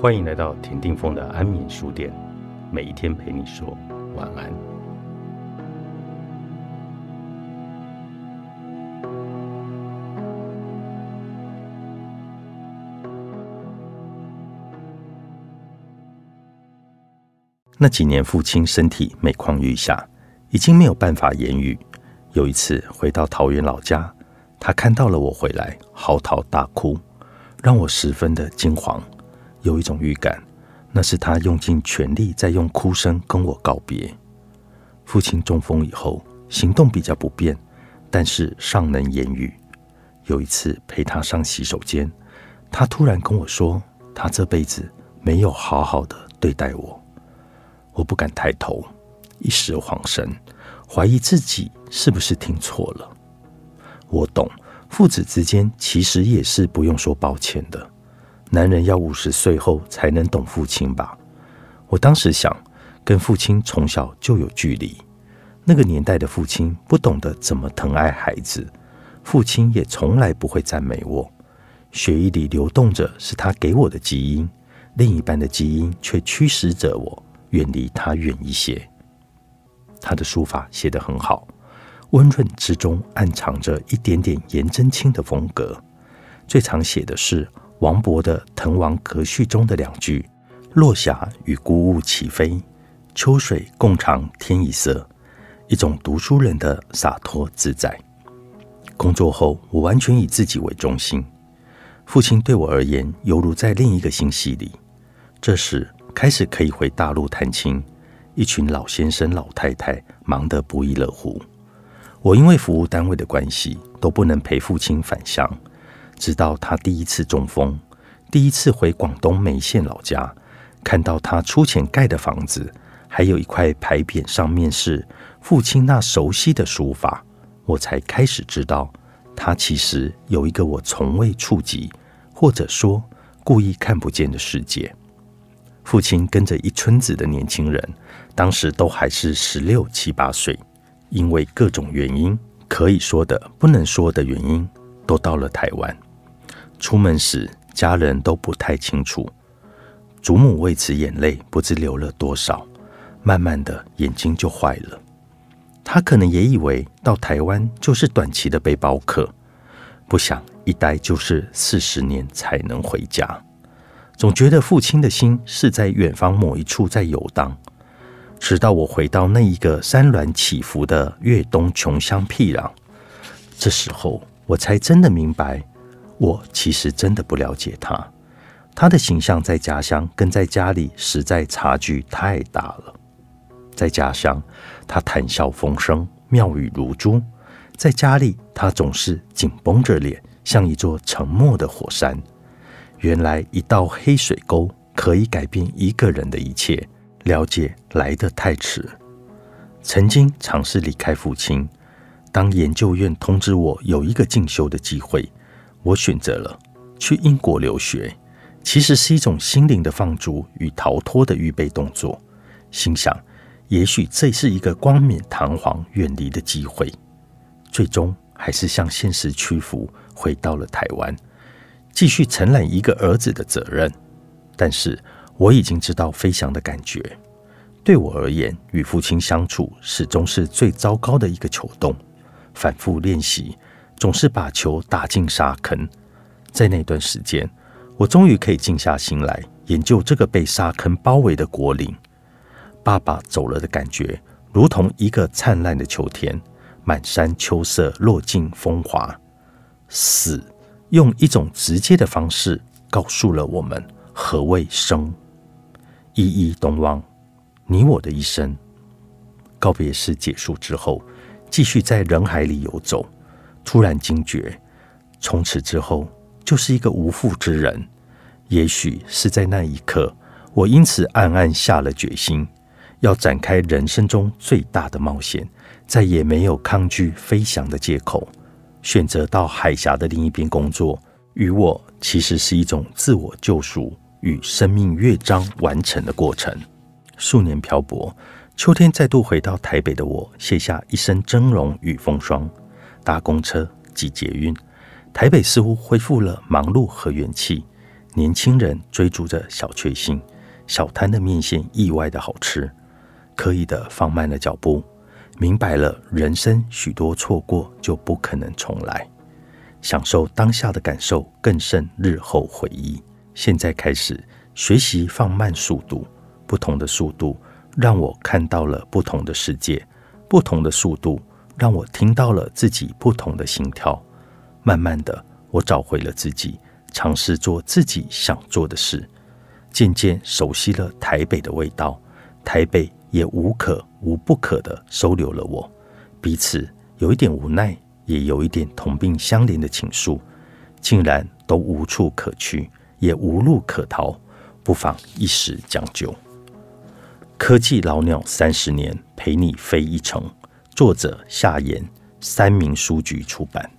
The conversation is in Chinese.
欢迎来到田定峰的安眠书店，每一天陪你说晚安。那几年，父亲身体每况愈下，已经没有办法言语。有一次回到桃园老家，他看到了我回来，嚎啕大哭，让我十分的惊惶。有一种预感，那是他用尽全力在用哭声跟我告别。父亲中风以后，行动比较不便，但是尚能言语。有一次陪他上洗手间，他突然跟我说，他这辈子没有好好的对待我。我不敢抬头，一时恍神，怀疑自己是不是听错了。我懂，父子之间其实也是不用说抱歉的。男人要五十岁后才能懂父亲吧？我当时想，跟父亲从小就有距离，那个年代的父亲不懂得怎么疼爱孩子，父亲也从来不会赞美我。血液里流动着是他给我的基因，另一半的基因却驱使着我远离他远一些。他的书法写得很好，温润之中暗藏着一点点颜真卿的风格，最常写的是。王勃的《滕王阁序》中的两句：“落霞与孤鹜齐飞，秋水共长天一色。”一种读书人的洒脱自在。工作后，我完全以自己为中心。父亲对我而言，犹如在另一个星系里。这时开始可以回大陆探亲，一群老先生、老太太忙得不亦乐乎。我因为服务单位的关系，都不能陪父亲返乡。直到他第一次中风，第一次回广东梅县老家，看到他出钱盖的房子，还有一块牌匾，上面是父亲那熟悉的书法，我才开始知道，他其实有一个我从未触及，或者说故意看不见的世界。父亲跟着一村子的年轻人，当时都还是十六七八岁，因为各种原因，可以说的不能说的原因，都到了台湾。出门时，家人都不太清楚。祖母为此眼泪不知流了多少，慢慢的眼睛就坏了。他可能也以为到台湾就是短期的背包客，不想一待就是四十年才能回家。总觉得父亲的心是在远方某一处在游荡。直到我回到那一个山峦起伏的粤东穷乡僻壤，这时候我才真的明白。我其实真的不了解他，他的形象在家乡跟在家里实在差距太大了。在家乡，他谈笑风生，妙语如珠；在家里，他总是紧绷着脸，像一座沉默的火山。原来，一道黑水沟可以改变一个人的一切。了解来得太迟。曾经尝试离开父亲，当研究院通知我有一个进修的机会。我选择了去英国留学，其实是一种心灵的放逐与逃脱的预备动作。心想，也许这是一个光冕堂皇远离的机会。最终还是向现实屈服，回到了台湾，继续承揽一个儿子的责任。但是我已经知道飞翔的感觉。对我而言，与父亲相处始终是最糟糕的一个球洞。反复练习。总是把球打进沙坑，在那段时间，我终于可以静下心来研究这个被沙坑包围的国林。爸爸走了的感觉，如同一个灿烂的秋天，满山秋色落尽风华。死用一种直接的方式告诉了我们何谓生。一一东望，你我的一生。告别式结束之后，继续在人海里游走。突然惊觉，从此之后就是一个无父之人。也许是在那一刻，我因此暗暗下了决心，要展开人生中最大的冒险，再也没有抗拒飞翔的借口。选择到海峡的另一边工作，与我其实是一种自我救赎与生命乐章完成的过程。数年漂泊，秋天再度回到台北的我，卸下一身峥嵘与风霜。搭公车挤捷运，台北似乎恢复了忙碌和元气。年轻人追逐着小确幸，小摊的面线意外的好吃，刻意的放慢了脚步，明白了人生许多错过就不可能重来，享受当下的感受更胜日后回忆。现在开始学习放慢速度，不同的速度让我看到了不同的世界，不同的速度让我听到了自己不同的心跳。慢慢的，我找回了自己，尝试做自己想做的事，渐渐熟悉了台北的味道。台北也无可无不可的收留了我，彼此有一点无奈，也有一点同病相怜的情愫，竟然都无处可去。也无路可逃，不妨一时将就。科技老鸟三十年，陪你飞一程。作者：夏言，三明书局出版。